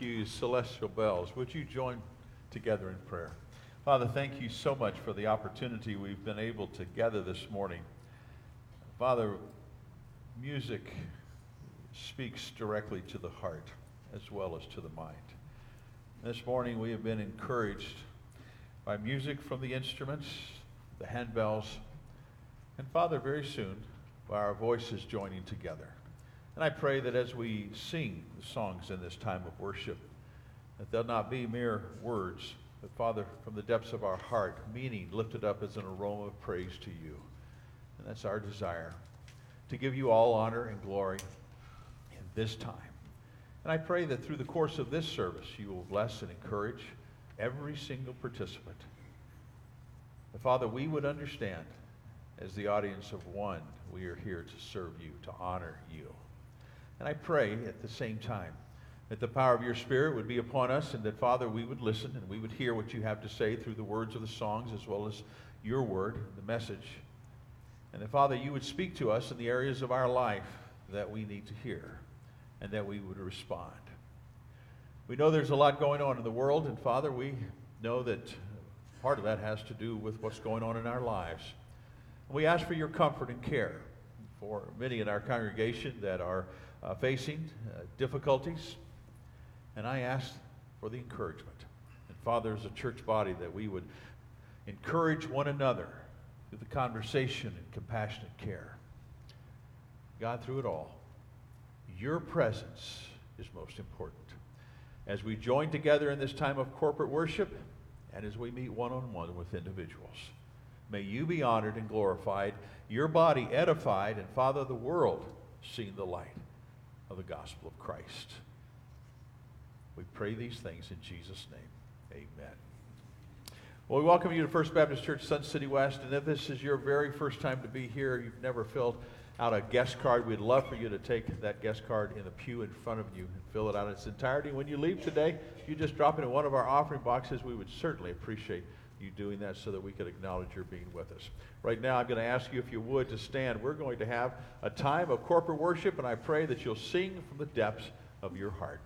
You, Celestial Bells. Would you join together in prayer? Father, thank you so much for the opportunity we've been able to gather this morning. Father, music speaks directly to the heart as well as to the mind. This morning we have been encouraged by music from the instruments, the handbells, and Father, very soon by our voices joining together. And I pray that as we sing the songs in this time of worship, that they'll not be mere words, but Father, from the depths of our heart, meaning lifted up as an aroma of praise to you. And that's our desire, to give you all honor and glory in this time. And I pray that through the course of this service, you will bless and encourage every single participant. But Father, we would understand as the audience of one, we are here to serve you, to honor you. And I pray at the same time that the power of your Spirit would be upon us and that, Father, we would listen and we would hear what you have to say through the words of the songs as well as your word, the message. And that, Father, you would speak to us in the areas of our life that we need to hear and that we would respond. We know there's a lot going on in the world, and Father, we know that part of that has to do with what's going on in our lives. We ask for your comfort and care for many in our congregation that are uh, facing uh, difficulties. And I ask for the encouragement. And Father, as a church body, that we would encourage one another through the conversation and compassionate care. God, through it all, your presence is most important. As we join together in this time of corporate worship and as we meet one on one with individuals, may you be honored and glorified, your body edified, and Father, the world seeing the light of the gospel of Christ. We pray these things in Jesus' name. Amen. Well, we welcome you to First Baptist Church, Sun City West. And if this is your very first time to be here, you've never filled out a guest card, we'd love for you to take that guest card in the pew in front of you and fill it out in its entirety. When you leave today, you just drop it in one of our offering boxes. We would certainly appreciate you doing that so that we could acknowledge your being with us. Right now, I'm going to ask you, if you would, to stand. We're going to have a time of corporate worship, and I pray that you'll sing from the depths of your heart.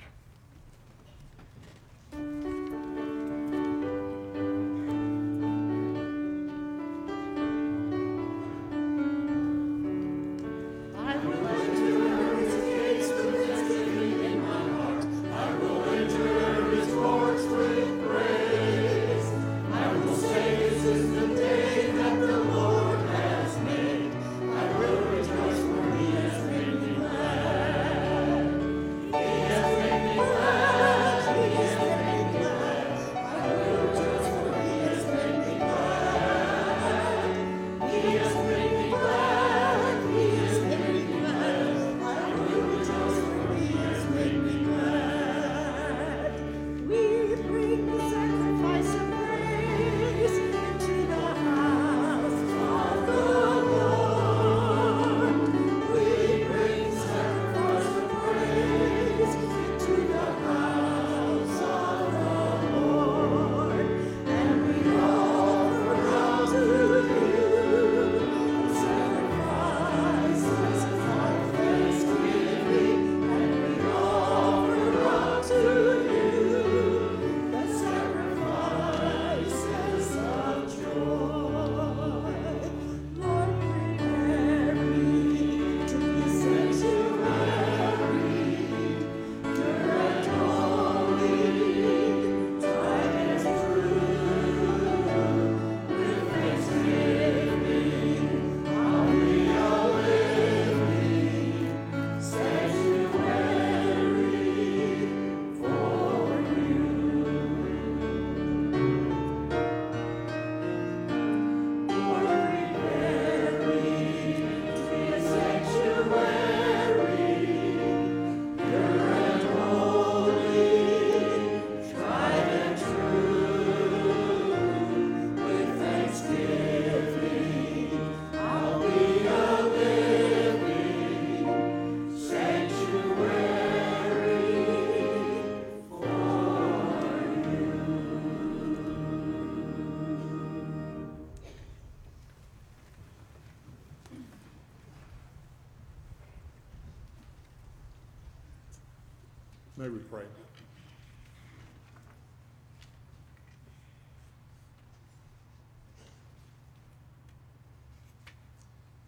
We pray.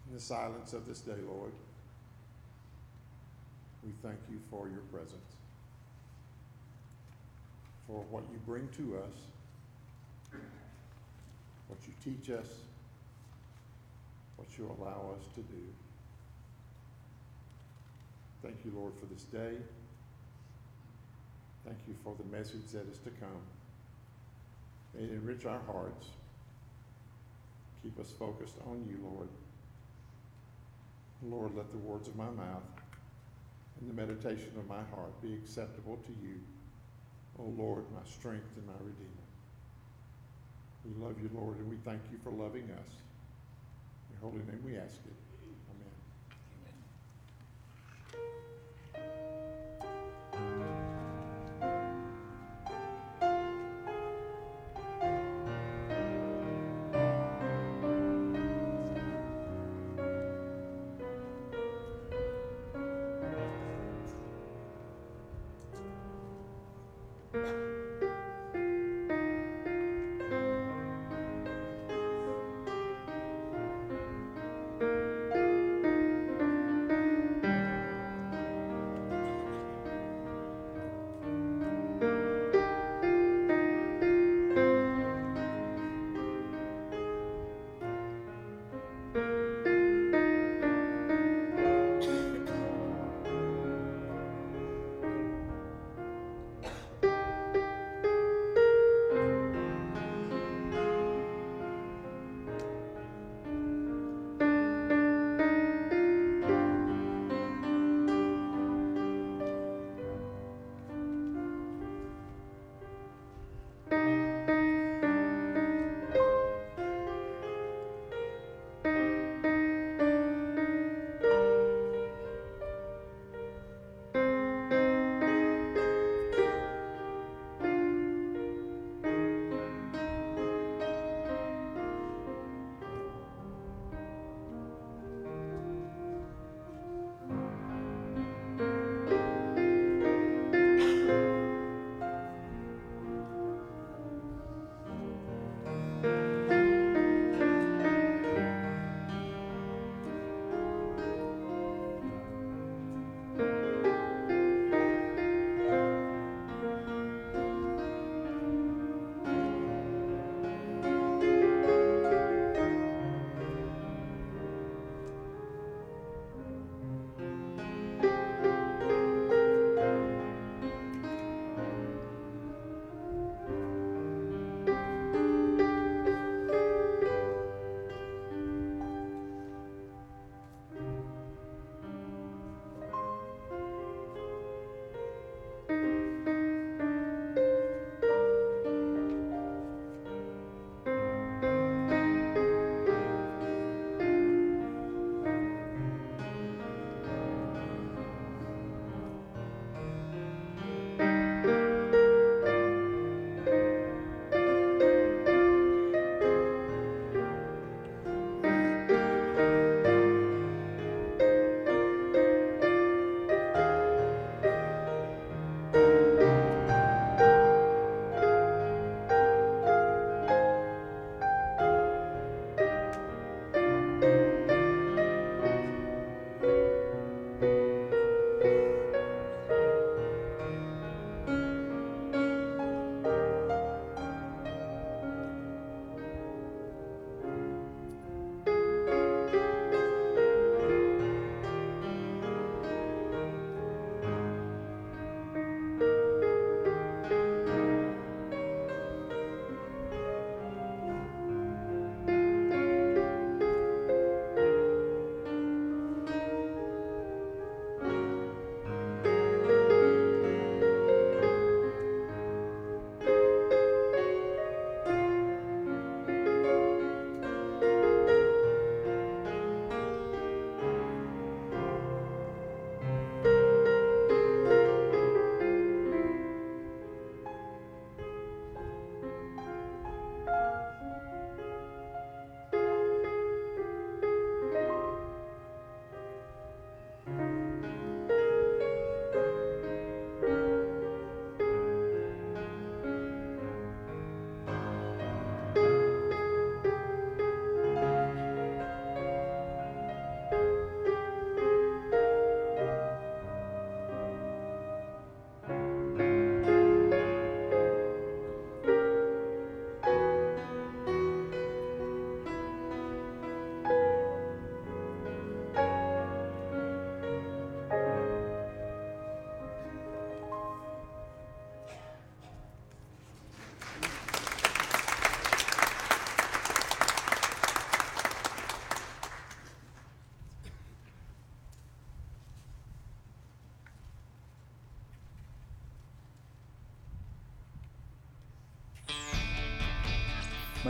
In the silence of this day, Lord, we thank you for your presence, for what you bring to us, what you teach us, what you allow us to do. Thank you, Lord, for this day. For the message that is to come. May it enrich our hearts. Keep us focused on you, Lord. Lord, let the words of my mouth and the meditation of my heart be acceptable to you, O Lord, my strength and my redeemer. We love you, Lord, and we thank you for loving us. In your holy name we ask it. Amen.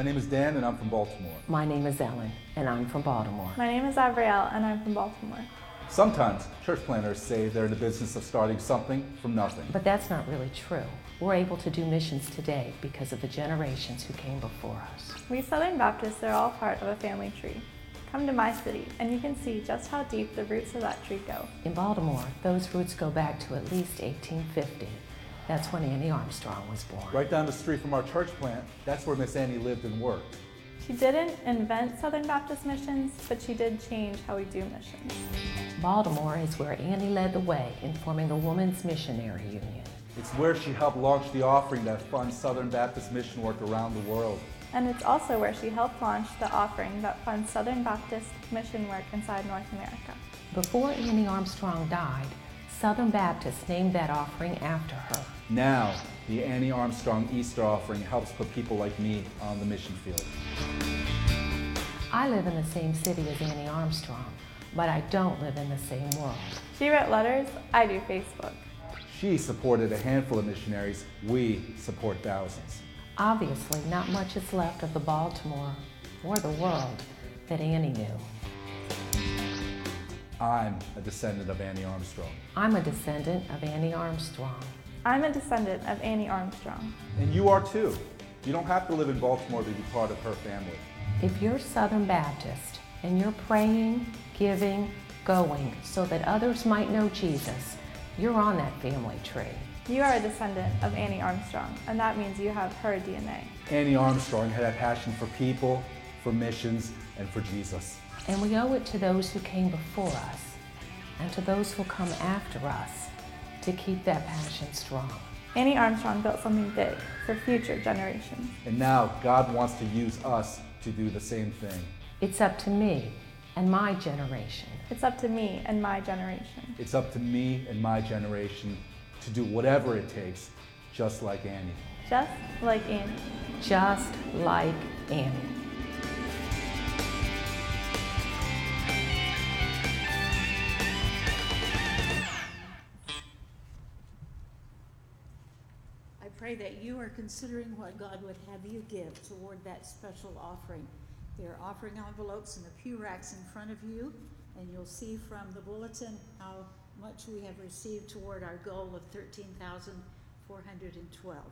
My name is Dan and I'm from Baltimore. My name is Ellen, and I'm from Baltimore. My name is Avriel, and I'm from Baltimore. Sometimes church planners say they're in the business of starting something from nothing. But that's not really true. We're able to do missions today because of the generations who came before us. We Southern Baptists are all part of a family tree. Come to my city, and you can see just how deep the roots of that tree go. In Baltimore, those roots go back to at least 1850. That's when Annie Armstrong was born. Right down the street from our church plant, that's where Miss Annie lived and worked. She didn't invent Southern Baptist missions, but she did change how we do missions. Baltimore is where Annie led the way in forming the Women's Missionary Union. It's where she helped launch the offering that funds Southern Baptist mission work around the world. And it's also where she helped launch the offering that funds Southern Baptist mission work inside North America. Before Annie Armstrong died, Southern Baptists named that offering after her. Now, the Annie Armstrong Easter offering helps put people like me on the mission field. I live in the same city as Annie Armstrong, but I don't live in the same world. She wrote letters, I do Facebook. She supported a handful of missionaries. We support thousands. Obviously, not much is left of the Baltimore or the world that Annie knew. I'm a descendant of Annie Armstrong. I'm a descendant of Annie Armstrong. I'm a descendant of Annie Armstrong. And you are too. You don't have to live in Baltimore to be part of her family. If you're Southern Baptist and you're praying, giving, going so that others might know Jesus, you're on that family tree. You are a descendant of Annie Armstrong, and that means you have her DNA. Annie Armstrong had a passion for people, for missions, and for Jesus. And we owe it to those who came before us and to those who come after us to keep that passion strong. Annie Armstrong built something big for future generations. And now God wants to use us to do the same thing. It's up to me and my generation. It's up to me and my generation. It's up to me and my generation to do whatever it takes, just like Annie. Just like Annie. Just like Annie. Pray that you are considering what God would have you give toward that special offering. There are offering envelopes in the pew racks in front of you, and you'll see from the bulletin how much we have received toward our goal of thirteen thousand four hundred and twelve.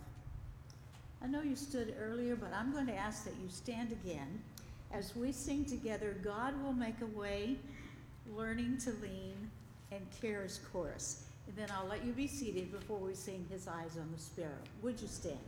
I know you stood earlier, but I'm going to ask that you stand again as we sing together, God will make a way, learning to lean, and cares chorus. And then I'll let you be seated before we sing His Eyes on the Sparrow. Would you stand?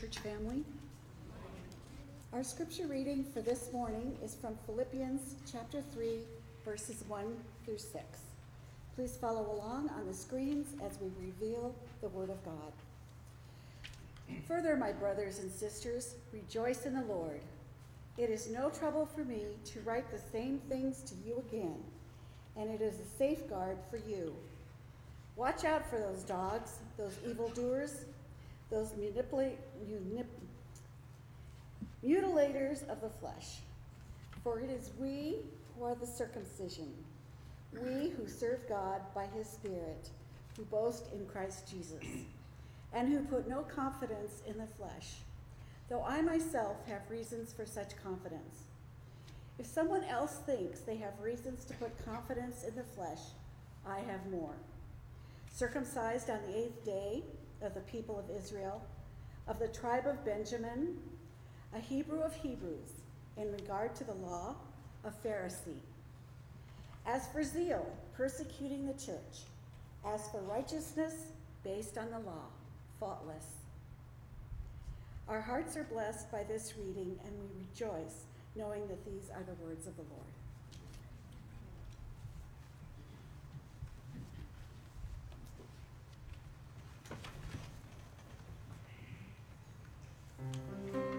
Church family. Our scripture reading for this morning is from Philippians chapter 3, verses 1 through 6. Please follow along on the screens as we reveal the Word of God. Further, my brothers and sisters, rejoice in the Lord. It is no trouble for me to write the same things to you again, and it is a safeguard for you. Watch out for those dogs, those evildoers, those manipulate, mutilators of the flesh. For it is we who are the circumcision, we who serve God by his Spirit, who boast in Christ Jesus, and who put no confidence in the flesh, though I myself have reasons for such confidence. If someone else thinks they have reasons to put confidence in the flesh, I have more. Circumcised on the eighth day, of the people of Israel, of the tribe of Benjamin, a Hebrew of Hebrews, in regard to the law, a Pharisee. As for zeal, persecuting the church. As for righteousness, based on the law, faultless. Our hearts are blessed by this reading, and we rejoice knowing that these are the words of the Lord. So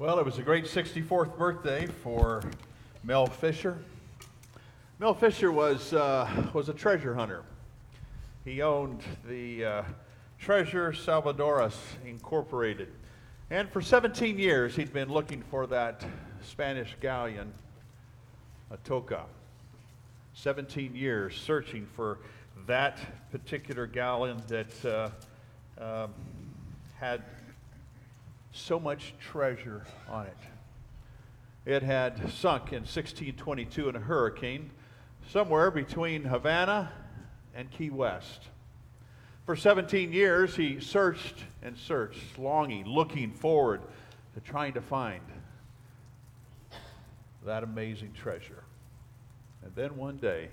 Well, it was a great 64th birthday for Mel Fisher. Mel Fisher was, uh, was a treasure hunter. He owned the uh, Treasure Salvadoras Incorporated. And for 17 years, he'd been looking for that Spanish galleon, Atocha. 17 years searching for that particular galleon that uh, um, had so much treasure on it. It had sunk in 1622 in a hurricane somewhere between Havana and Key West. For 17 years, he searched and searched, longing, looking forward to trying to find that amazing treasure. And then one day,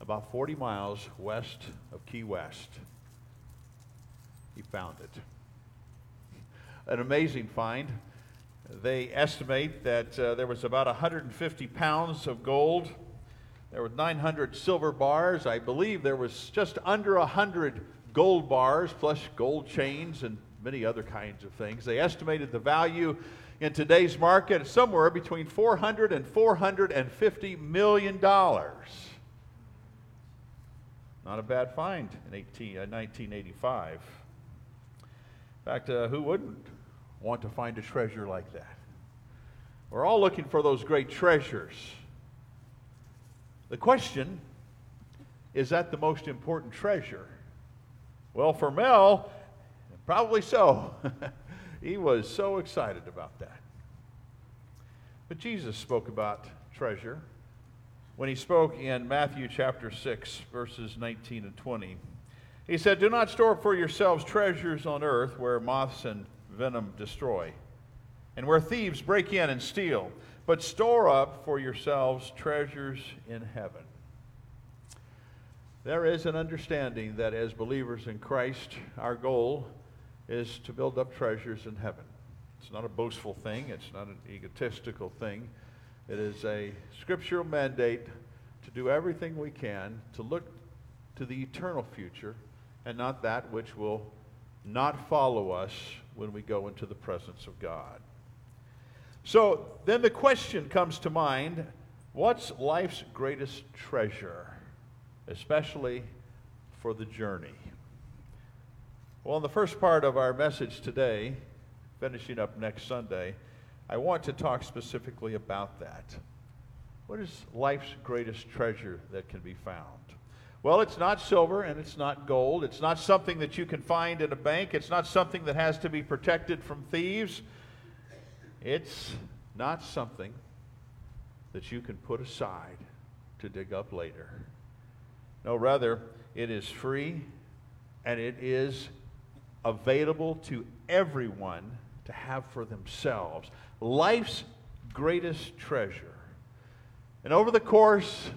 about 40 miles west of Key West, he found it an amazing find. They estimate that uh, there was about 150 pounds of gold. There were 900 silver bars. I believe there was just under 100 gold bars, plus gold chains and many other kinds of things. They estimated the value in today's market somewhere between 400 and 450 million dollars. Not a bad find in 18, uh, 1985. In fact, uh, who wouldn't want to find a treasure like that? We're all looking for those great treasures. The question is that the most important treasure? Well, for Mel, probably so. he was so excited about that. But Jesus spoke about treasure when he spoke in Matthew chapter 6, verses 19 and 20. He said, Do not store up for yourselves treasures on earth where moths and venom destroy, and where thieves break in and steal, but store up for yourselves treasures in heaven. There is an understanding that as believers in Christ, our goal is to build up treasures in heaven. It's not a boastful thing, it's not an egotistical thing. It is a scriptural mandate to do everything we can to look to the eternal future and not that which will not follow us when we go into the presence of God. So then the question comes to mind what's life's greatest treasure, especially for the journey? Well, in the first part of our message today, finishing up next Sunday, I want to talk specifically about that. What is life's greatest treasure that can be found? Well, it's not silver and it's not gold. It's not something that you can find in a bank. It's not something that has to be protected from thieves. It's not something that you can put aside to dig up later. No, rather, it is free and it is available to everyone to have for themselves. Life's greatest treasure. And over the course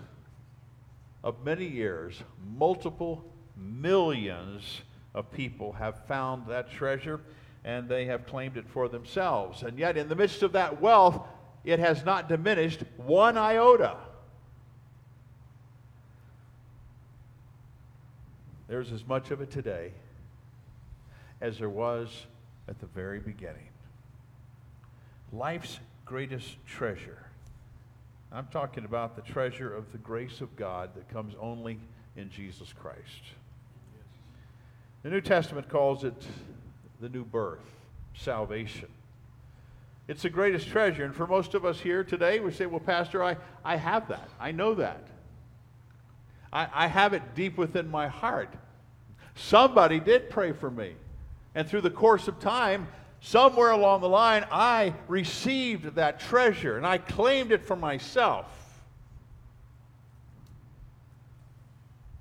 of many years, multiple millions of people have found that treasure and they have claimed it for themselves. And yet, in the midst of that wealth, it has not diminished one iota. There's as much of it today as there was at the very beginning. Life's greatest treasure I'm talking about the treasure of the grace of God that comes only in Jesus Christ. The New Testament calls it the new birth, salvation. It's the greatest treasure. And for most of us here today, we say, well, Pastor, I, I have that. I know that. I, I have it deep within my heart. Somebody did pray for me. And through the course of time, somewhere along the line, I received that treasure and I claimed it for myself.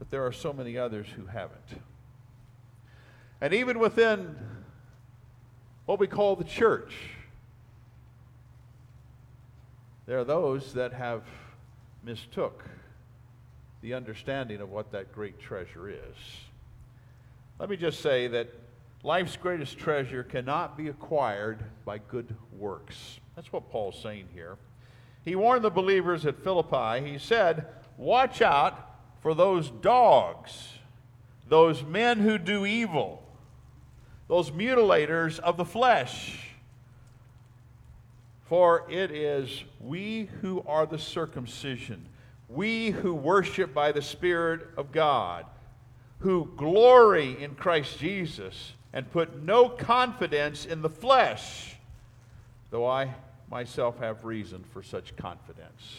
But there are so many others who haven't. And even within what we call the church, there are those that have mistook the understanding of what that great treasure is. Let me just say that Life's greatest treasure cannot be acquired by good works. That's what Paul's saying here. He warned the believers at Philippi. He said, Watch out for those dogs, those men who do evil, those mutilators of the flesh. For it is we who are the circumcision, we who worship by the Spirit of God, who glory in Christ Jesus and put no confidence in the flesh, though I myself have reason for such confidence.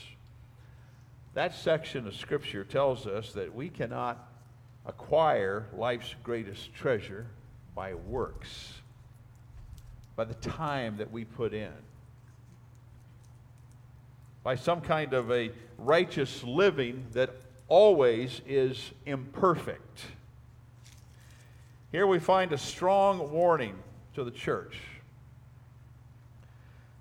That section of Scripture tells us that we cannot acquire life's greatest treasure by works, by the time that we put in, by some kind of a righteous living that always is imperfect. Here we find a strong warning to the church.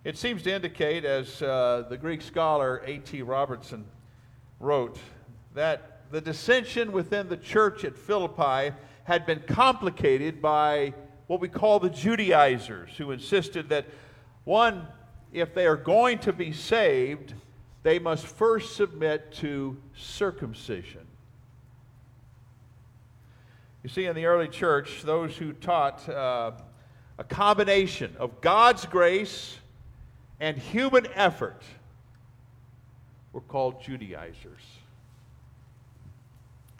It seems to indicate, as uh, the Greek scholar A.T. Robertson wrote, that the dissension within the church at Philippi had been complicated by what we call the Judaizers, who insisted that one, if they are going to be saved, they must first submit to circumcision. You see, in the early church, those who taught uh, a combination of God's grace and human effort were called Judaizers.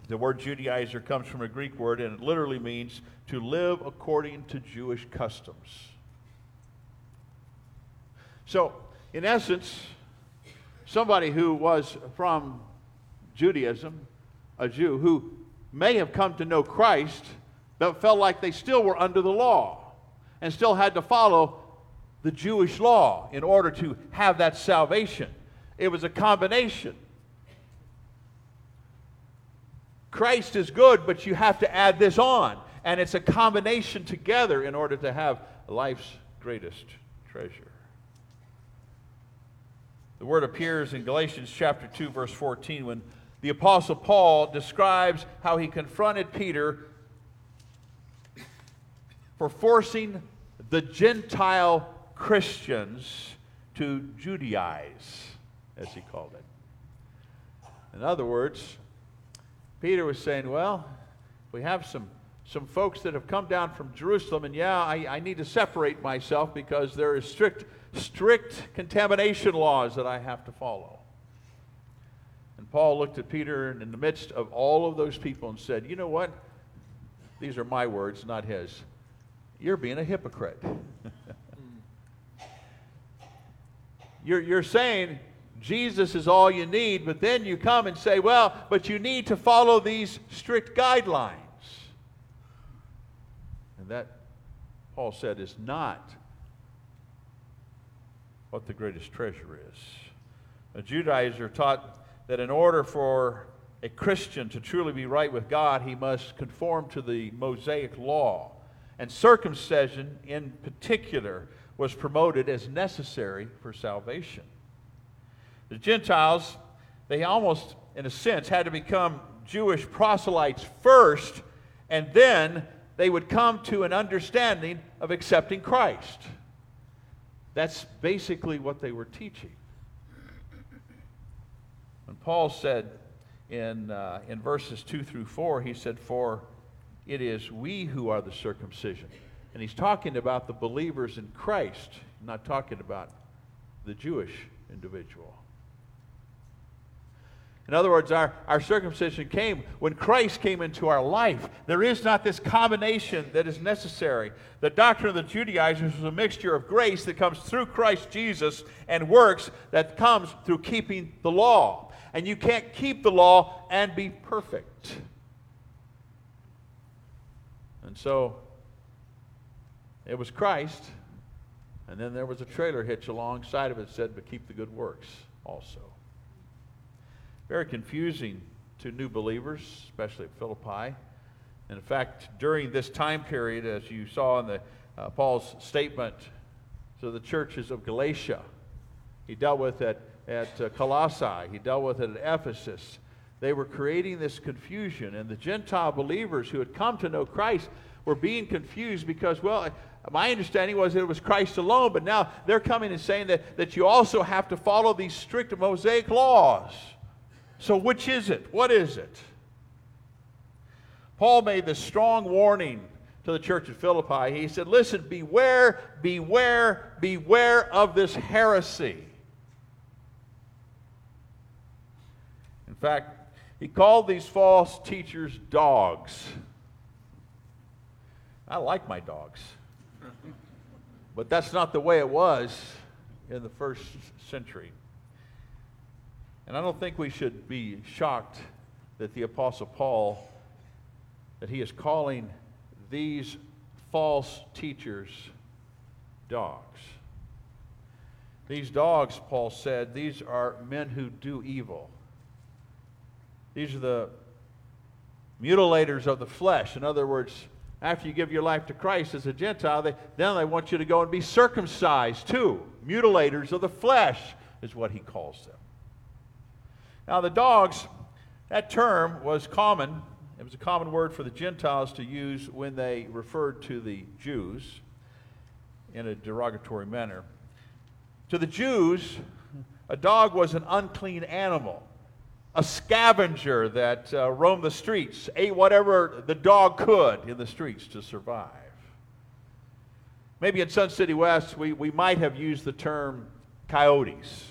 The word Judaizer comes from a Greek word and it literally means to live according to Jewish customs. So, in essence, somebody who was from Judaism, a Jew, who may have come to know Christ, but felt like they still were under the law and still had to follow the Jewish law in order to have that salvation. It was a combination. Christ is good, but you have to add this on. And it's a combination together in order to have life's greatest treasure. The word appears in Galatians chapter 2, verse 14, when the Apostle Paul describes how he confronted Peter for forcing the Gentile Christians to Judaize, as he called it. In other words, Peter was saying, Well, we have some, some folks that have come down from Jerusalem, and yeah, I, I need to separate myself because there is strict, strict contamination laws that I have to follow. Paul looked at Peter in the midst of all of those people and said, You know what? These are my words, not his. You're being a hypocrite. you're, you're saying Jesus is all you need, but then you come and say, well, but you need to follow these strict guidelines. And that, Paul said, is not what the greatest treasure is. A Judaizer taught that in order for a Christian to truly be right with God, he must conform to the Mosaic law. And circumcision, in particular, was promoted as necessary for salvation. The Gentiles, they almost, in a sense, had to become Jewish proselytes first, and then they would come to an understanding of accepting Christ. That's basically what they were teaching. When Paul said in, uh, in verses 2 through 4, he said, For it is we who are the circumcision. And he's talking about the believers in Christ, not talking about the Jewish individual. In other words, our, our circumcision came when Christ came into our life. There is not this combination that is necessary. The doctrine of the Judaizers was a mixture of grace that comes through Christ Jesus and works that comes through keeping the law. And you can't keep the law and be perfect. And so it was Christ, and then there was a trailer hitch alongside of it that said, but keep the good works also very confusing to new believers, especially at Philippi. In fact, during this time period, as you saw in the, uh, Paul's statement to the churches of Galatia, he dealt with it at uh, Colossae, he dealt with it at Ephesus. They were creating this confusion, and the Gentile believers who had come to know Christ were being confused because, well, my understanding was that it was Christ alone, but now they're coming and saying that, that you also have to follow these strict Mosaic laws. So, which is it? What is it? Paul made this strong warning to the church at Philippi. He said, Listen, beware, beware, beware of this heresy. In fact, he called these false teachers dogs. I like my dogs. But that's not the way it was in the first century. And I don't think we should be shocked that the Apostle Paul, that he is calling these false teachers dogs. These dogs, Paul said, these are men who do evil. These are the mutilators of the flesh. In other words, after you give your life to Christ as a Gentile, they, then they want you to go and be circumcised too. Mutilators of the flesh is what he calls them. Now, the dogs, that term was common. It was a common word for the Gentiles to use when they referred to the Jews in a derogatory manner. To the Jews, a dog was an unclean animal, a scavenger that uh, roamed the streets, ate whatever the dog could in the streets to survive. Maybe in Sun City West, we, we might have used the term coyotes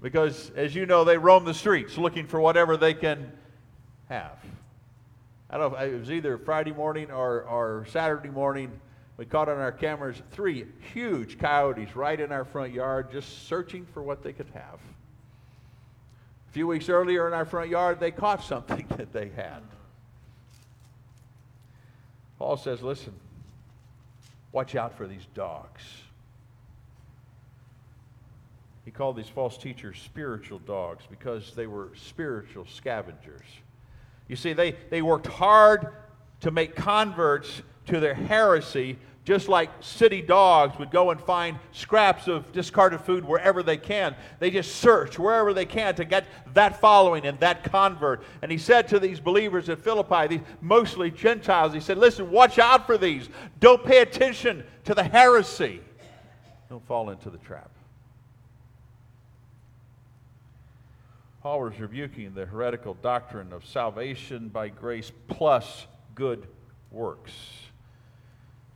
because, as you know, they roam the streets looking for whatever they can have. I don't know, if it was either Friday morning or, or Saturday morning. We caught on our cameras three huge coyotes right in our front yard, just searching for what they could have. A few weeks earlier in our front yard, they caught something that they had. Paul says, listen, watch out for these dogs. He called these false teachers spiritual dogs because they were spiritual scavengers. You see, they, they worked hard to make converts to their heresy, just like city dogs would go and find scraps of discarded food wherever they can. They just search wherever they can to get that following and that convert. And he said to these believers at Philippi, these mostly Gentiles, he said, Listen, watch out for these. Don't pay attention to the heresy. Don't fall into the trap. Paul was rebuking the heretical doctrine of salvation by grace plus good works.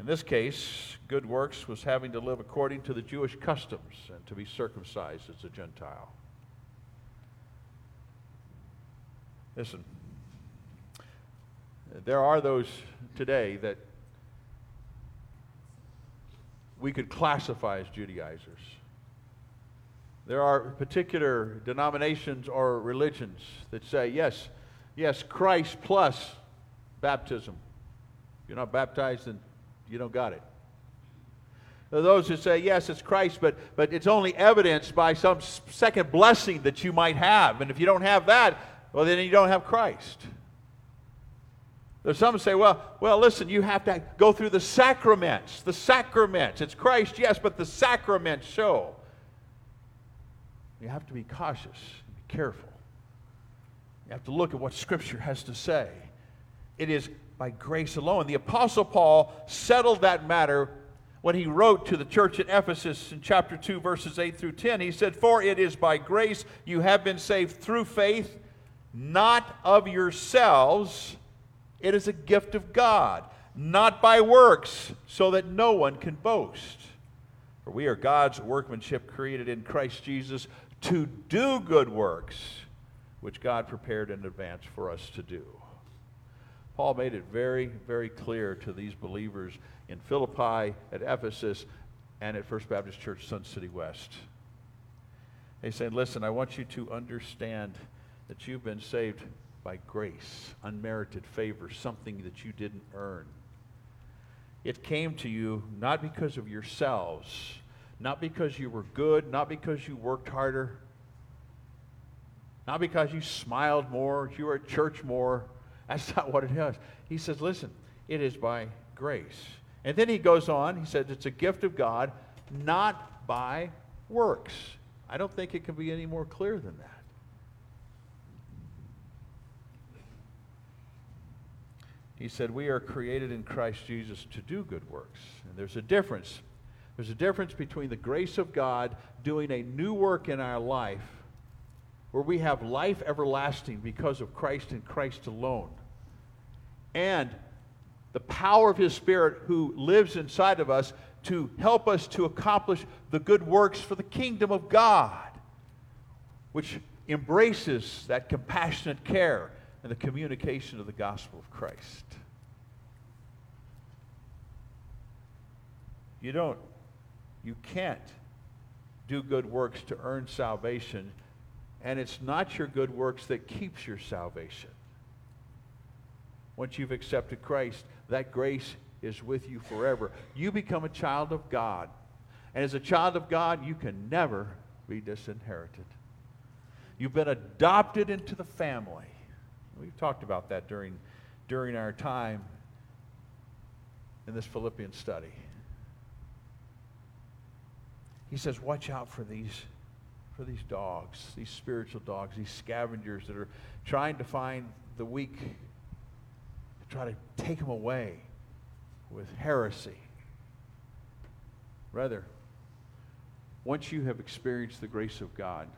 In this case, good works was having to live according to the Jewish customs and to be circumcised as a Gentile. Listen, there are those today that we could classify as Judaizers. There are particular denominations or religions that say, yes, yes, Christ plus baptism. If you're not baptized, then you don't got it. Those who say, yes, it's Christ, but, but it's only evidenced by some second blessing that you might have. And if you don't have that, well, then you don't have Christ. There's some who say, well, well, listen, you have to go through the sacraments. The sacraments. It's Christ, yes, but the sacraments show. You have to be cautious, be careful. You have to look at what Scripture has to say. It is by grace alone. The Apostle Paul settled that matter when he wrote to the church at Ephesus in chapter 2, verses 8 through 10. He said, For it is by grace you have been saved through faith, not of yourselves. It is a gift of God, not by works, so that no one can boast. For we are God's workmanship created in Christ Jesus to do good works, which God prepared in advance for us to do. Paul made it very, very clear to these believers in Philippi, at Ephesus, and at First Baptist Church, Sun City West. He said, Listen, I want you to understand that you've been saved by grace, unmerited favor, something that you didn't earn. It came to you not because of yourselves, not because you were good, not because you worked harder, not because you smiled more, you were at church more. That's not what it is. He says, listen, it is by grace. And then he goes on, he says, it's a gift of God, not by works. I don't think it can be any more clear than that. He said, We are created in Christ Jesus to do good works. And there's a difference there's a difference between the grace of God doing a new work in our life, where we have life everlasting because of Christ and Christ alone, and the power of His Spirit who lives inside of us to help us to accomplish the good works for the kingdom of God, which embraces that compassionate care and the communication of the gospel of Christ. You don't, you can't do good works to earn salvation, and it's not your good works that keeps your salvation. Once you've accepted Christ, that grace is with you forever. You become a child of God. And as a child of God, you can never be disinherited. You've been adopted into the family. We've talked about that during, during our time in this Philippian study. He says, watch out for these, for these dogs, these spiritual dogs, these scavengers that are trying to find the weak, to try to take them away with heresy. Rather, once you have experienced the grace of God,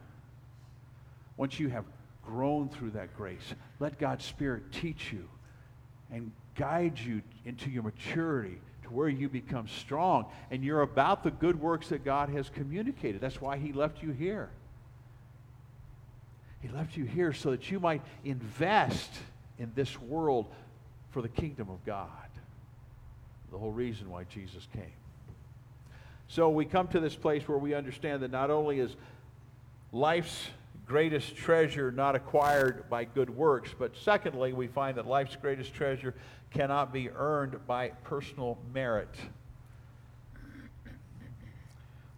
once you have grown through that grace, let God's Spirit teach you and guide you into your maturity to where you become strong and you're about the good works that God has communicated. That's why He left you here. He left you here so that you might invest in this world for the kingdom of God. The whole reason why Jesus came. So we come to this place where we understand that not only is life's greatest treasure not acquired by good works, but secondly, we find that life's greatest treasure cannot be earned by personal merit.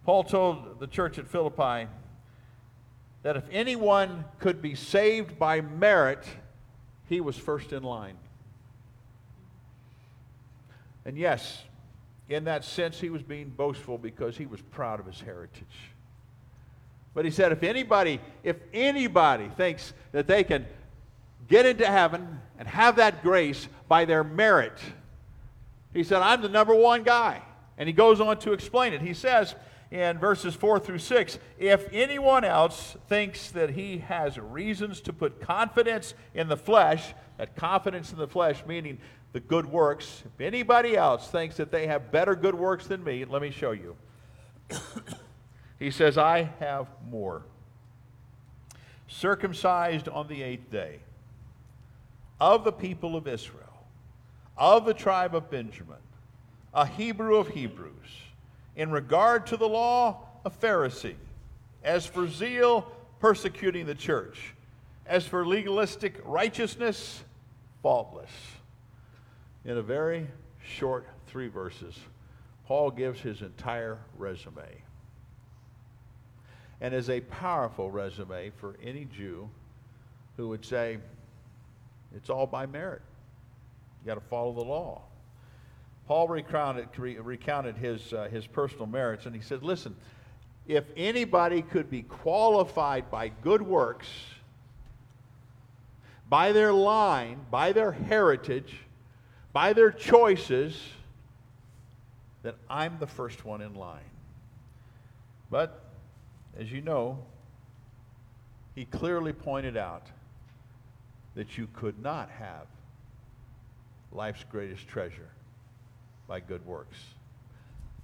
Paul told the church at Philippi that if anyone could be saved by merit, he was first in line. And yes, in that sense, he was being boastful because he was proud of his heritage. But he said, if anybody, if anybody thinks that they can get into heaven and have that grace by their merit. He said, I'm the number one guy. And he goes on to explain it. He says in verses 4 through 6 if anyone else thinks that he has reasons to put confidence in the flesh, that confidence in the flesh meaning the good works, if anybody else thinks that they have better good works than me, let me show you. he says, I have more. Circumcised on the eighth day of the people of Israel, of the tribe of Benjamin, a Hebrew of Hebrews, in regard to the law, a Pharisee, as for zeal, persecuting the church, as for legalistic righteousness, faultless. In a very short three verses, Paul gives his entire resume. And is a powerful resume for any Jew who would say, it's all by merit. You got to follow the law. Paul recounted, recounted his, uh, his personal merits, and he said, Listen, if anybody could be qualified by good works, by their line, by their heritage, by their choices, then I'm the first one in line. But, as you know, he clearly pointed out that you could not have life's greatest treasure by good works.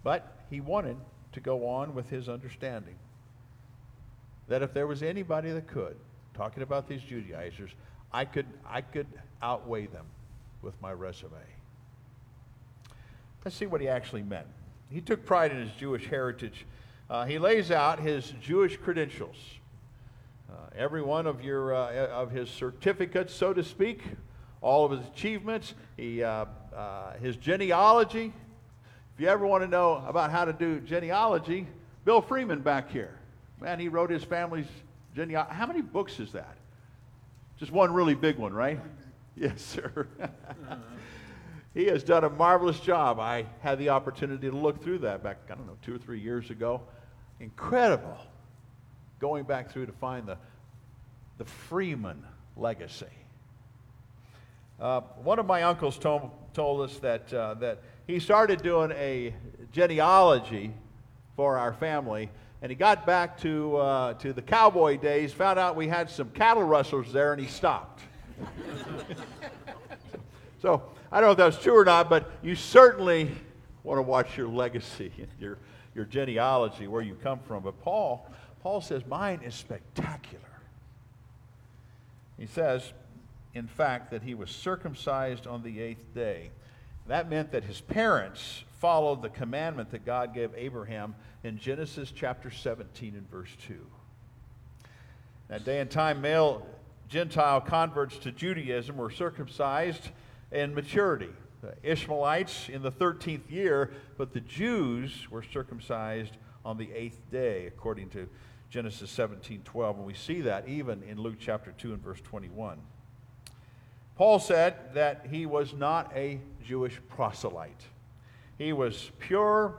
But he wanted to go on with his understanding that if there was anybody that could, talking about these Judaizers, I could, I could outweigh them with my resume. Let's see what he actually meant. He took pride in his Jewish heritage. Uh, he lays out his Jewish credentials. Uh, every one of, your, uh, of his certificates, so to speak, all of his achievements, he, uh, his genealogy. If you ever want to know about how to do genealogy, Bill Freeman back here. Man, he wrote his family's genealogy. How many books is that? Just one really big one, right? Yes, sir. he has done a marvelous job. I had the opportunity to look through that back, I don't know, two or three years ago. Incredible going back through to find the, the Freeman legacy. Uh, one of my uncles told, told us that, uh, that he started doing a genealogy for our family, and he got back to, uh, to the cowboy days, found out we had some cattle rustlers there, and he stopped. so I don't know if that's true or not, but you certainly want to watch your legacy your, your genealogy, where you come from. But Paul, Paul says, mine is spectacular. He says, in fact, that he was circumcised on the eighth day. That meant that his parents followed the commandment that God gave Abraham in Genesis chapter 17 and verse 2. That day and time, male Gentile converts to Judaism were circumcised in maturity. The Ishmaelites in the 13th year, but the Jews were circumcised on the eighth day, according to Genesis 17 12. And we see that even in Luke chapter 2 and verse 21. Paul said that he was not a Jewish proselyte. He was pure,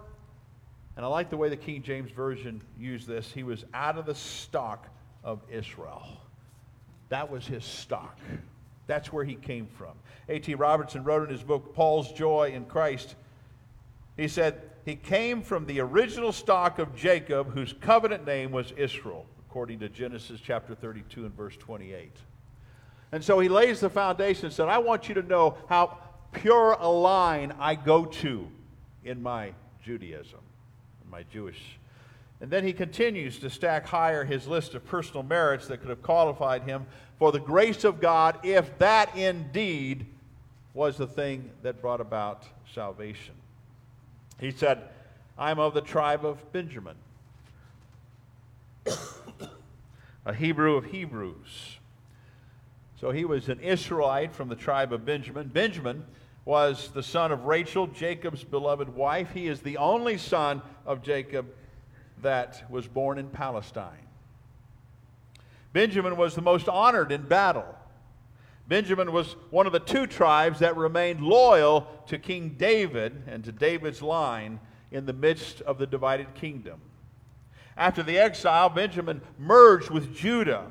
and I like the way the King James Version used this. He was out of the stock of Israel. That was his stock. That's where he came from. A.T. Robertson wrote in his book, Paul's Joy in Christ, he said, He came from the original stock of Jacob, whose covenant name was Israel, according to Genesis chapter 32 and verse 28. And so he lays the foundation and said, I want you to know how pure a line I go to in my Judaism, my Jewish. And then he continues to stack higher his list of personal merits that could have qualified him for the grace of God if that indeed was the thing that brought about salvation. He said, I'm of the tribe of Benjamin, a Hebrew of Hebrews. So he was an Israelite from the tribe of Benjamin. Benjamin was the son of Rachel, Jacob's beloved wife. He is the only son of Jacob that was born in Palestine. Benjamin was the most honored in battle. Benjamin was one of the two tribes that remained loyal to King David and to David's line in the midst of the divided kingdom. After the exile, Benjamin merged with Judah.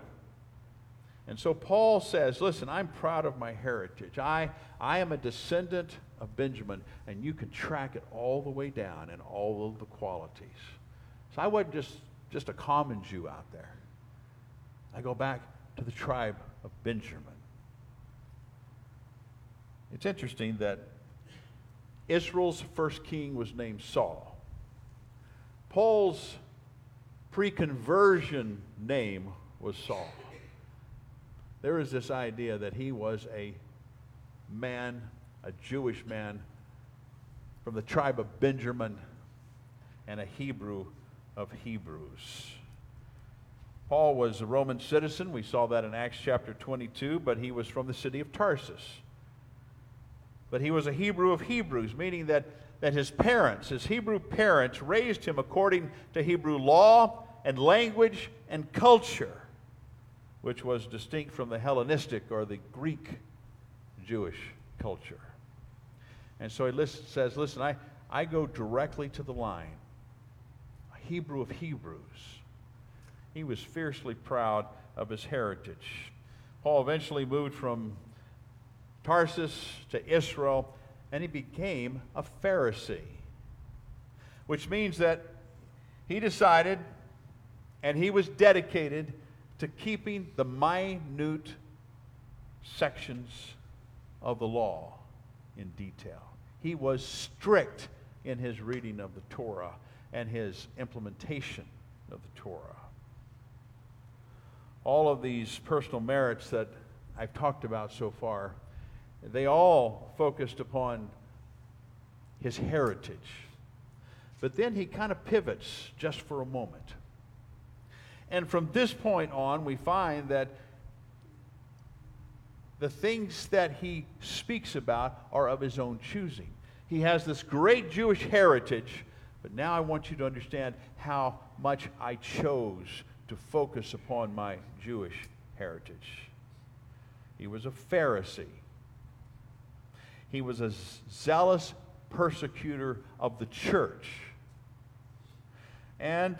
And so Paul says, Listen, I'm proud of my heritage. I, I am a descendant of Benjamin, and you can track it all the way down in all of the qualities. So I wasn't just, just a common Jew out there. I go back to the tribe of Benjamin. It's interesting that Israel's first king was named Saul. Paul's pre conversion name was Saul. There is this idea that he was a man, a Jewish man from the tribe of Benjamin and a Hebrew of Hebrews. Paul was a Roman citizen. We saw that in Acts chapter 22, but he was from the city of Tarsus. But he was a Hebrew of Hebrews, meaning that, that his parents, his Hebrew parents, raised him according to Hebrew law and language and culture, which was distinct from the Hellenistic or the Greek Jewish culture. And so he list, says, Listen, I, I go directly to the line. A Hebrew of Hebrews. He was fiercely proud of his heritage. Paul eventually moved from Tarsus to Israel, and he became a Pharisee, which means that he decided and he was dedicated to keeping the minute sections of the law in detail. He was strict in his reading of the Torah and his implementation of the Torah. All of these personal merits that I've talked about so far, they all focused upon his heritage. But then he kind of pivots just for a moment. And from this point on, we find that the things that he speaks about are of his own choosing. He has this great Jewish heritage, but now I want you to understand how much I chose to focus upon my Jewish heritage. He was a Pharisee. He was a zealous persecutor of the church. And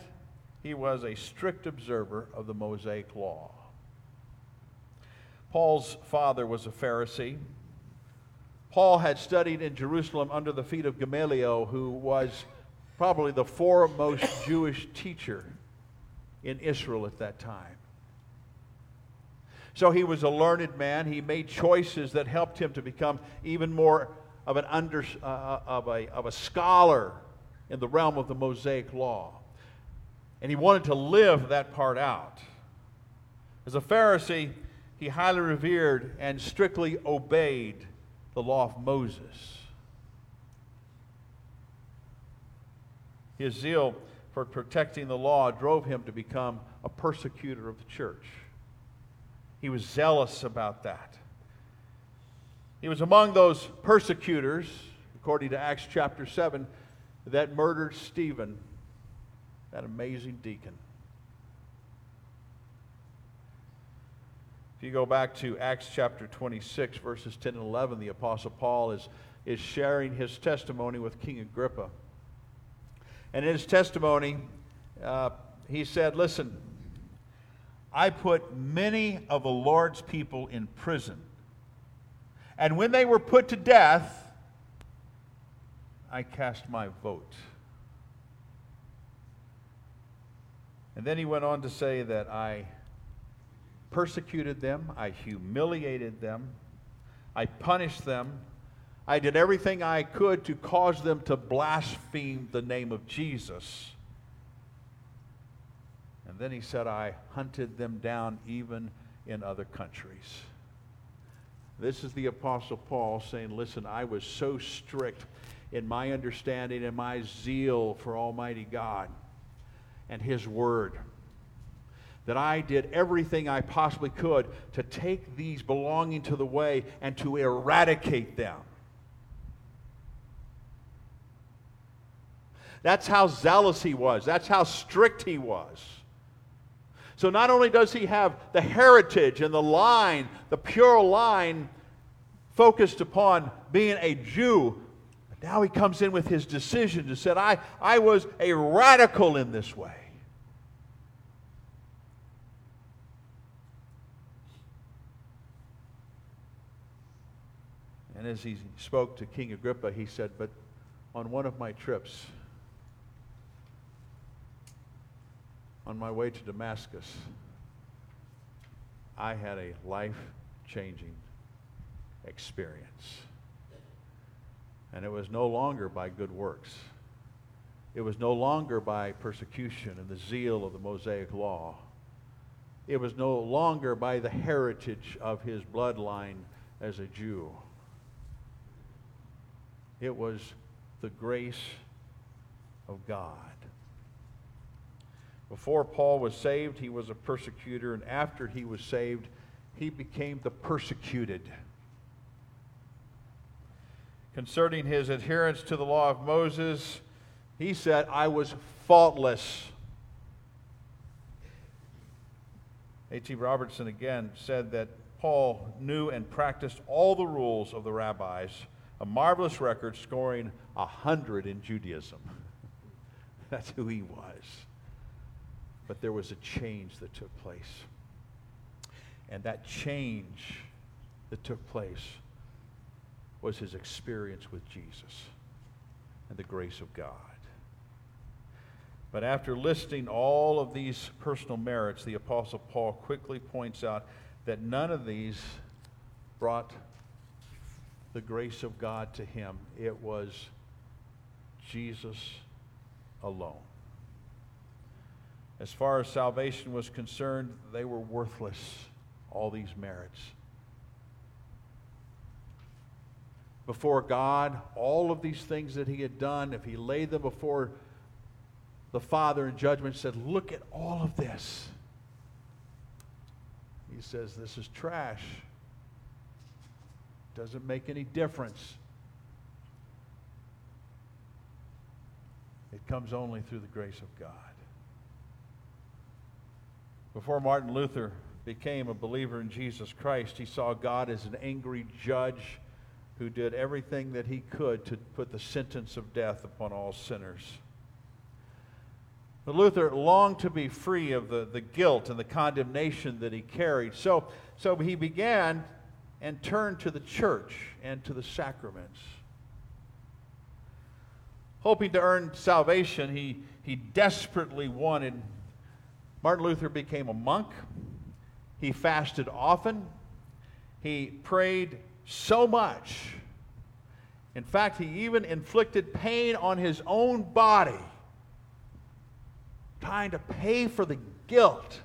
he was a strict observer of the Mosaic law. Paul's father was a Pharisee. Paul had studied in Jerusalem under the feet of Gamaliel, who was probably the foremost Jewish teacher in Israel at that time. So he was a learned man. He made choices that helped him to become even more of, an under, uh, uh, of, a, of a scholar in the realm of the Mosaic law. And he wanted to live that part out. As a Pharisee, he highly revered and strictly obeyed the law of Moses. His zeal for protecting the law drove him to become a persecutor of the church. He was zealous about that. He was among those persecutors, according to Acts chapter 7, that murdered Stephen, that amazing deacon. If you go back to Acts chapter 26, verses 10 and 11, the Apostle Paul is, is sharing his testimony with King Agrippa. And in his testimony, uh, he said, Listen, I put many of the Lord's people in prison. And when they were put to death, I cast my vote. And then he went on to say that I persecuted them, I humiliated them, I punished them, I did everything I could to cause them to blaspheme the name of Jesus. Then he said, I hunted them down even in other countries. This is the Apostle Paul saying, Listen, I was so strict in my understanding and my zeal for Almighty God and His Word that I did everything I possibly could to take these belonging to the way and to eradicate them. That's how zealous he was. That's how strict he was. So not only does he have the heritage and the line, the pure line focused upon being a Jew, but now he comes in with his decision to say, I, I was a radical in this way. And as he spoke to King Agrippa, he said, But on one of my trips, on my way to Damascus, I had a life changing experience. And it was no longer by good works. It was no longer by persecution and the zeal of the Mosaic law. It was no longer by the heritage of his bloodline as a Jew. It was the grace of God. Before Paul was saved, he was a persecutor, and after he was saved, he became the persecuted. Concerning his adherence to the law of Moses, he said, I was faultless. A.T. Robertson again said that Paul knew and practiced all the rules of the rabbis, a marvelous record, scoring a hundred in Judaism. That's who he was. But there was a change that took place. And that change that took place was his experience with Jesus and the grace of God. But after listing all of these personal merits, the Apostle Paul quickly points out that none of these brought the grace of God to him. It was Jesus alone. As far as salvation was concerned, they were worthless, all these merits. Before God, all of these things that he had done, if he laid them before the Father in judgment, said, Look at all of this. He says, This is trash. Doesn't make any difference. It comes only through the grace of God. Before Martin Luther became a believer in Jesus Christ, he saw God as an angry judge who did everything that he could to put the sentence of death upon all sinners. But Luther longed to be free of the, the guilt and the condemnation that he carried. So, so he began and turned to the church and to the sacraments. Hoping to earn salvation, he, he desperately wanted Martin Luther became a monk. He fasted often. He prayed so much. In fact, he even inflicted pain on his own body, trying to pay for the guilt.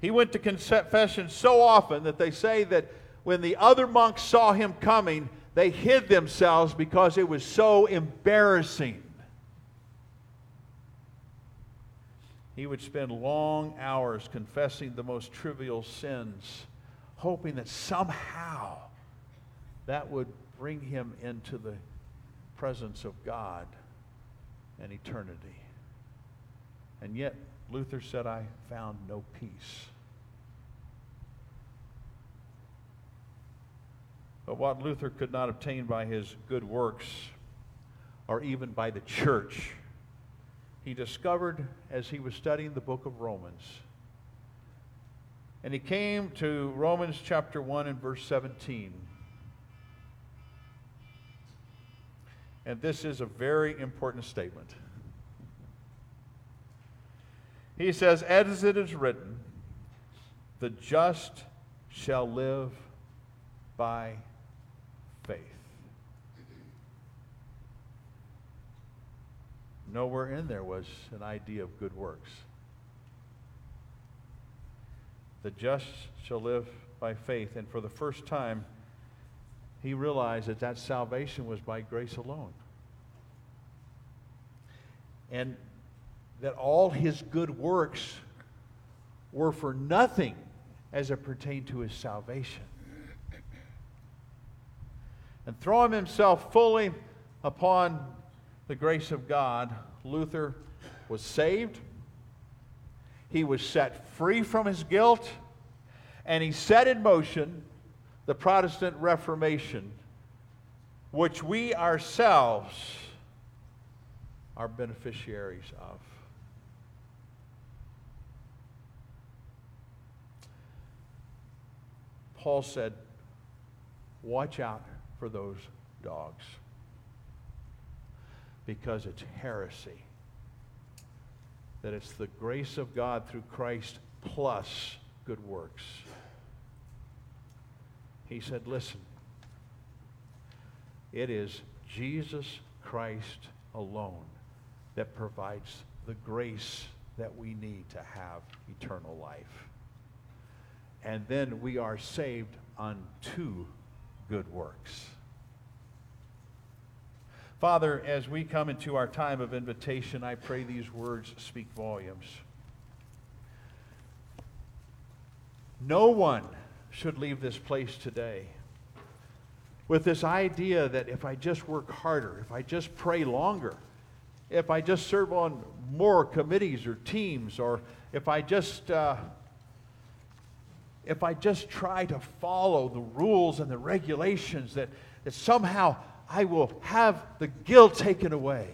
He went to confession so often that they say that when the other monks saw him coming, they hid themselves because it was so embarrassing. He would spend long hours confessing the most trivial sins, hoping that somehow that would bring him into the presence of God and eternity. And yet, Luther said, I found no peace. But what Luther could not obtain by his good works or even by the church, he discovered as he was studying the book of Romans. And he came to Romans chapter 1 and verse 17. And this is a very important statement. He says, As it is written, the just shall live by faith. Nowhere in there was an idea of good works. The just shall live by faith. And for the first time, he realized that that salvation was by grace alone. And that all his good works were for nothing as it pertained to his salvation and throwing himself fully upon the grace of God, Luther was saved. He was set free from his guilt, and he set in motion the Protestant Reformation, which we ourselves are beneficiaries of. Paul said, Watch out for those dogs because it's heresy. That it's the grace of God through Christ plus good works. He said, Listen, it is Jesus Christ alone that provides the grace that we need to have eternal life. And then we are saved unto good works. Father, as we come into our time of invitation, I pray these words speak volumes. No one should leave this place today with this idea that if I just work harder, if I just pray longer, if I just serve on more committees or teams, or if I just uh, if I just try to follow the rules and the regulations, that, that somehow I will have the guilt taken away.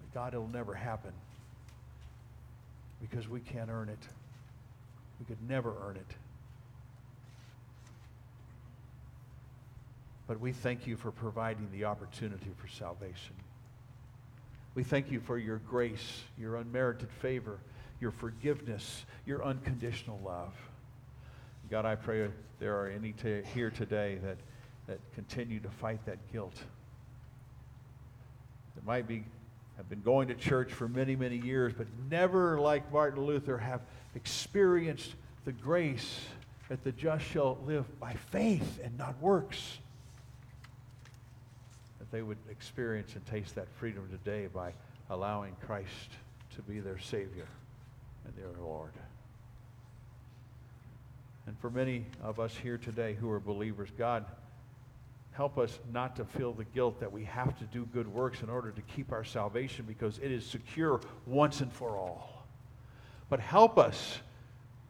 But God, it'll never happen because we can't earn it. We could never earn it. But we thank you for providing the opportunity for salvation. We thank you for your grace, your unmerited favor your forgiveness, your unconditional love. God, I pray there are any t- here today that, that continue to fight that guilt. That might be have been going to church for many, many years, but never, like Martin Luther, have experienced the grace that the just shall live by faith and not works. That they would experience and taste that freedom today by allowing Christ to be their Savior and their Lord. And for many of us here today who are believers, God, help us not to feel the guilt that we have to do good works in order to keep our salvation because it is secure once and for all. But help us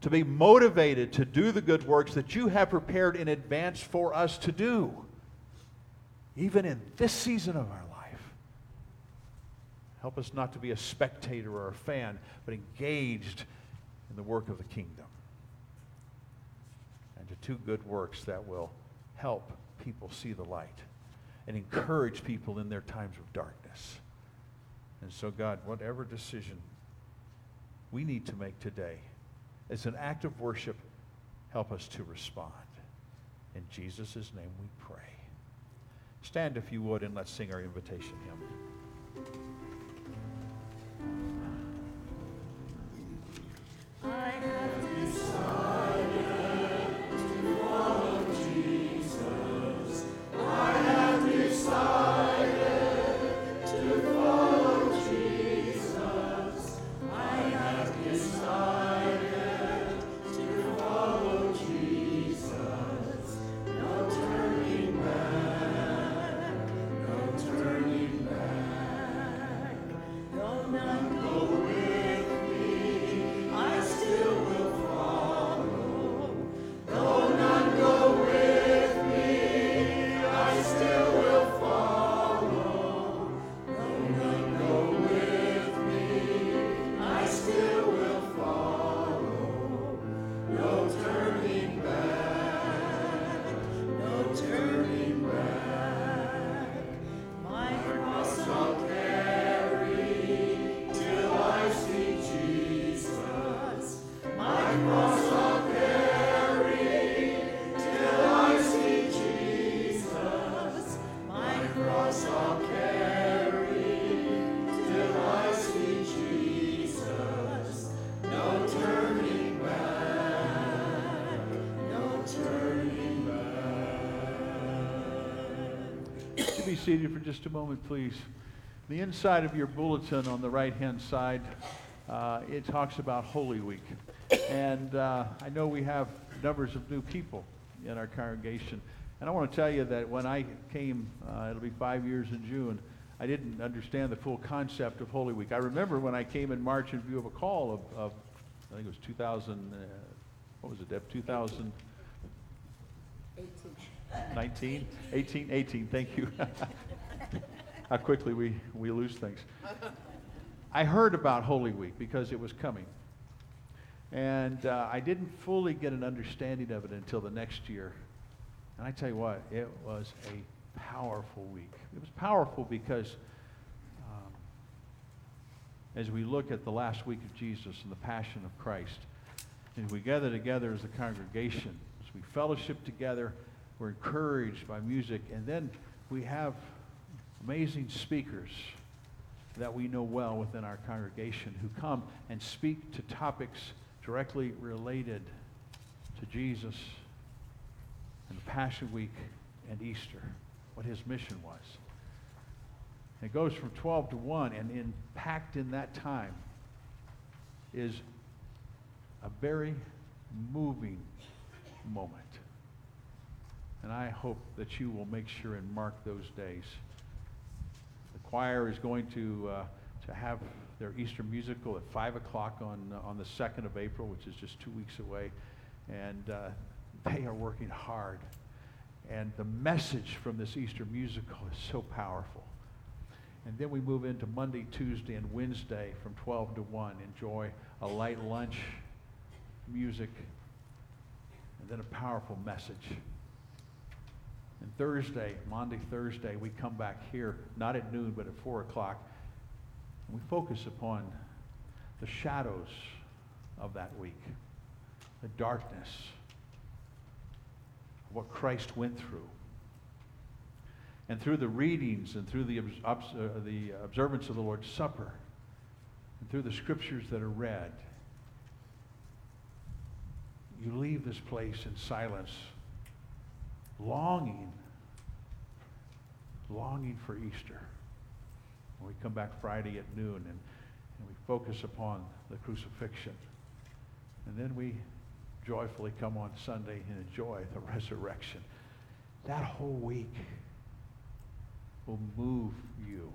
to be motivated to do the good works that you have prepared in advance for us to do, even in this season of our life. Help us not to be a spectator or a fan, but engaged in the work of the kingdom. And to do good works that will help people see the light and encourage people in their times of darkness. And so, God, whatever decision we need to make today. As an act of worship, help us to respond. In Jesus' name we pray. Stand if you would and let's sing our invitation hymn. Would seated for just a moment, please? The inside of your bulletin on the right-hand side, uh, it talks about Holy Week. And uh, I know we have numbers of new people in our congregation. And I want to tell you that when I came, uh, it'll be five years in June, I didn't understand the full concept of Holy Week. I remember when I came in March in view of a call of, of I think it was 2000, uh, what was it, Deb? 2000. 19, 18, 18, thank you. How quickly we, we lose things. I heard about Holy Week because it was coming. And uh, I didn't fully get an understanding of it until the next year. And I tell you what, it was a powerful week. It was powerful because um, as we look at the last week of Jesus and the Passion of Christ, and we gather together as a congregation, as we fellowship together, we're encouraged by music, and then we have amazing speakers that we know well within our congregation who come and speak to topics directly related to Jesus and the Passion Week and Easter, what his mission was. It goes from 12 to 1, and in, packed in that time is a very moving moment. And I hope that you will make sure and mark those days. The choir is going to, uh, to have their Easter musical at 5 o'clock on, uh, on the 2nd of April, which is just two weeks away. And uh, they are working hard. And the message from this Easter musical is so powerful. And then we move into Monday, Tuesday, and Wednesday from 12 to 1. Enjoy a light lunch, music, and then a powerful message. And Thursday, Monday, Thursday, we come back here, not at noon, but at 4 o'clock, and we focus upon the shadows of that week, the darkness what Christ went through. And through the readings and through the, obs- uh, the observance of the Lord's Supper, and through the scriptures that are read, you leave this place in silence longing, longing for Easter. And we come back Friday at noon and, and we focus upon the crucifixion. And then we joyfully come on Sunday and enjoy the resurrection. That whole week will move you.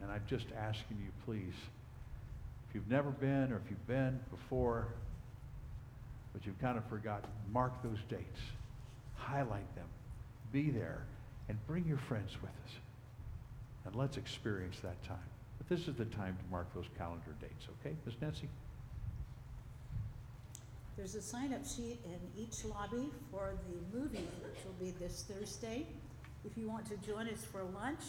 And I'm just asking you, please, if you've never been or if you've been before, but you've kind of forgotten, mark those dates highlight them, be there, and bring your friends with us. And let's experience that time. But this is the time to mark those calendar dates, okay? Ms. Nancy? There's a sign-up sheet in each lobby for the movie, which will be this Thursday. If you want to join us for lunch,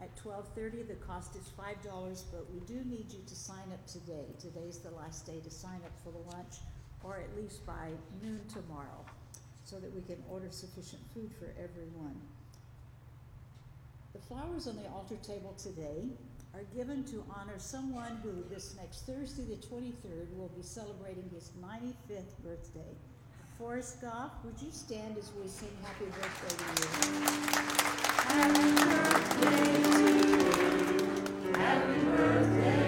at twelve thirty. The cost is five dollars, but we do need you to sign up today. Today's the last day to sign up for the lunch, or at least by noon tomorrow, so that we can order sufficient food for everyone. The flowers on the altar table today are given to honor someone who this next Thursday, the twenty-third, will be celebrating his ninety-fifth birthday. Forrest Goff, would you stand as we sing happy birthday to you? We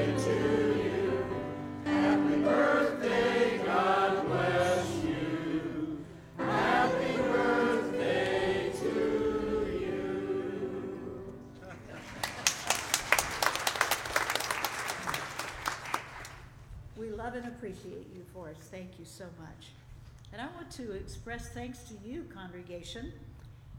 appreciate you, Forrest. Thank you so much. And I want to express thanks to you, congregation.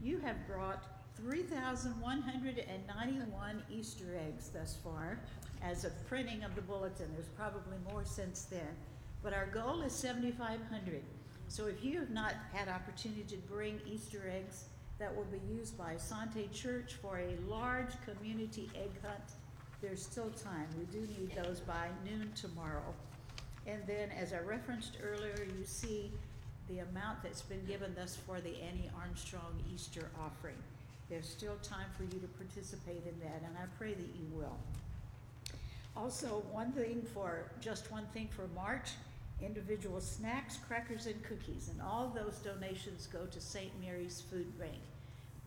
You have brought 3,191 Easter eggs thus far as of printing of the bulletin. There's probably more since then. But our goal is 7,500. So if you have not had opportunity to bring Easter eggs, that will be used by Sante Church for a large community egg hunt. There's still time. We do need those by noon tomorrow. And then, as I referenced earlier, you see the amount that's been given thus for the Annie Armstrong Easter offering. There's still time for you to participate in that, and I pray that you will. Also, one thing for, just one thing for March, individual snacks, crackers, and cookies, and all those donations go to St. Mary's Food Bank.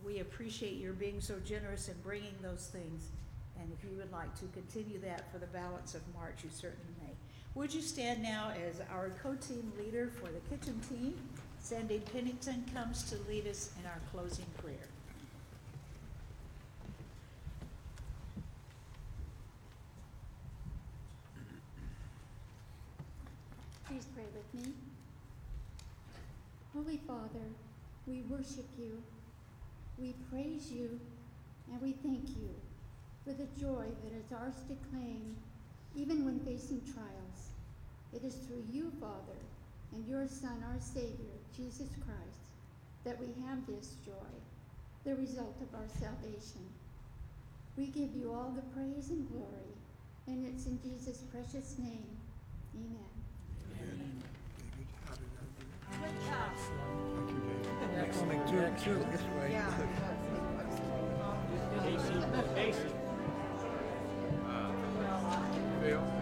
We appreciate your being so generous in bringing those things, and if you would like to continue that for the balance of March, you certainly. Would you stand now as our co-team leader for the kitchen team? Sandy Pennington comes to lead us in our closing prayer. Please pray with me. Holy Father, we worship you, we praise you, and we thank you for the joy that is ours to claim even when facing trials. It is through you, Father, and your Son, our Savior, Jesus Christ, that we have this joy, the result of our salvation. We give you all the praise and glory, and it's in Jesus' precious name. Amen. Good job. Thank you, David. Next thing, two, Casey, Casey, Bill.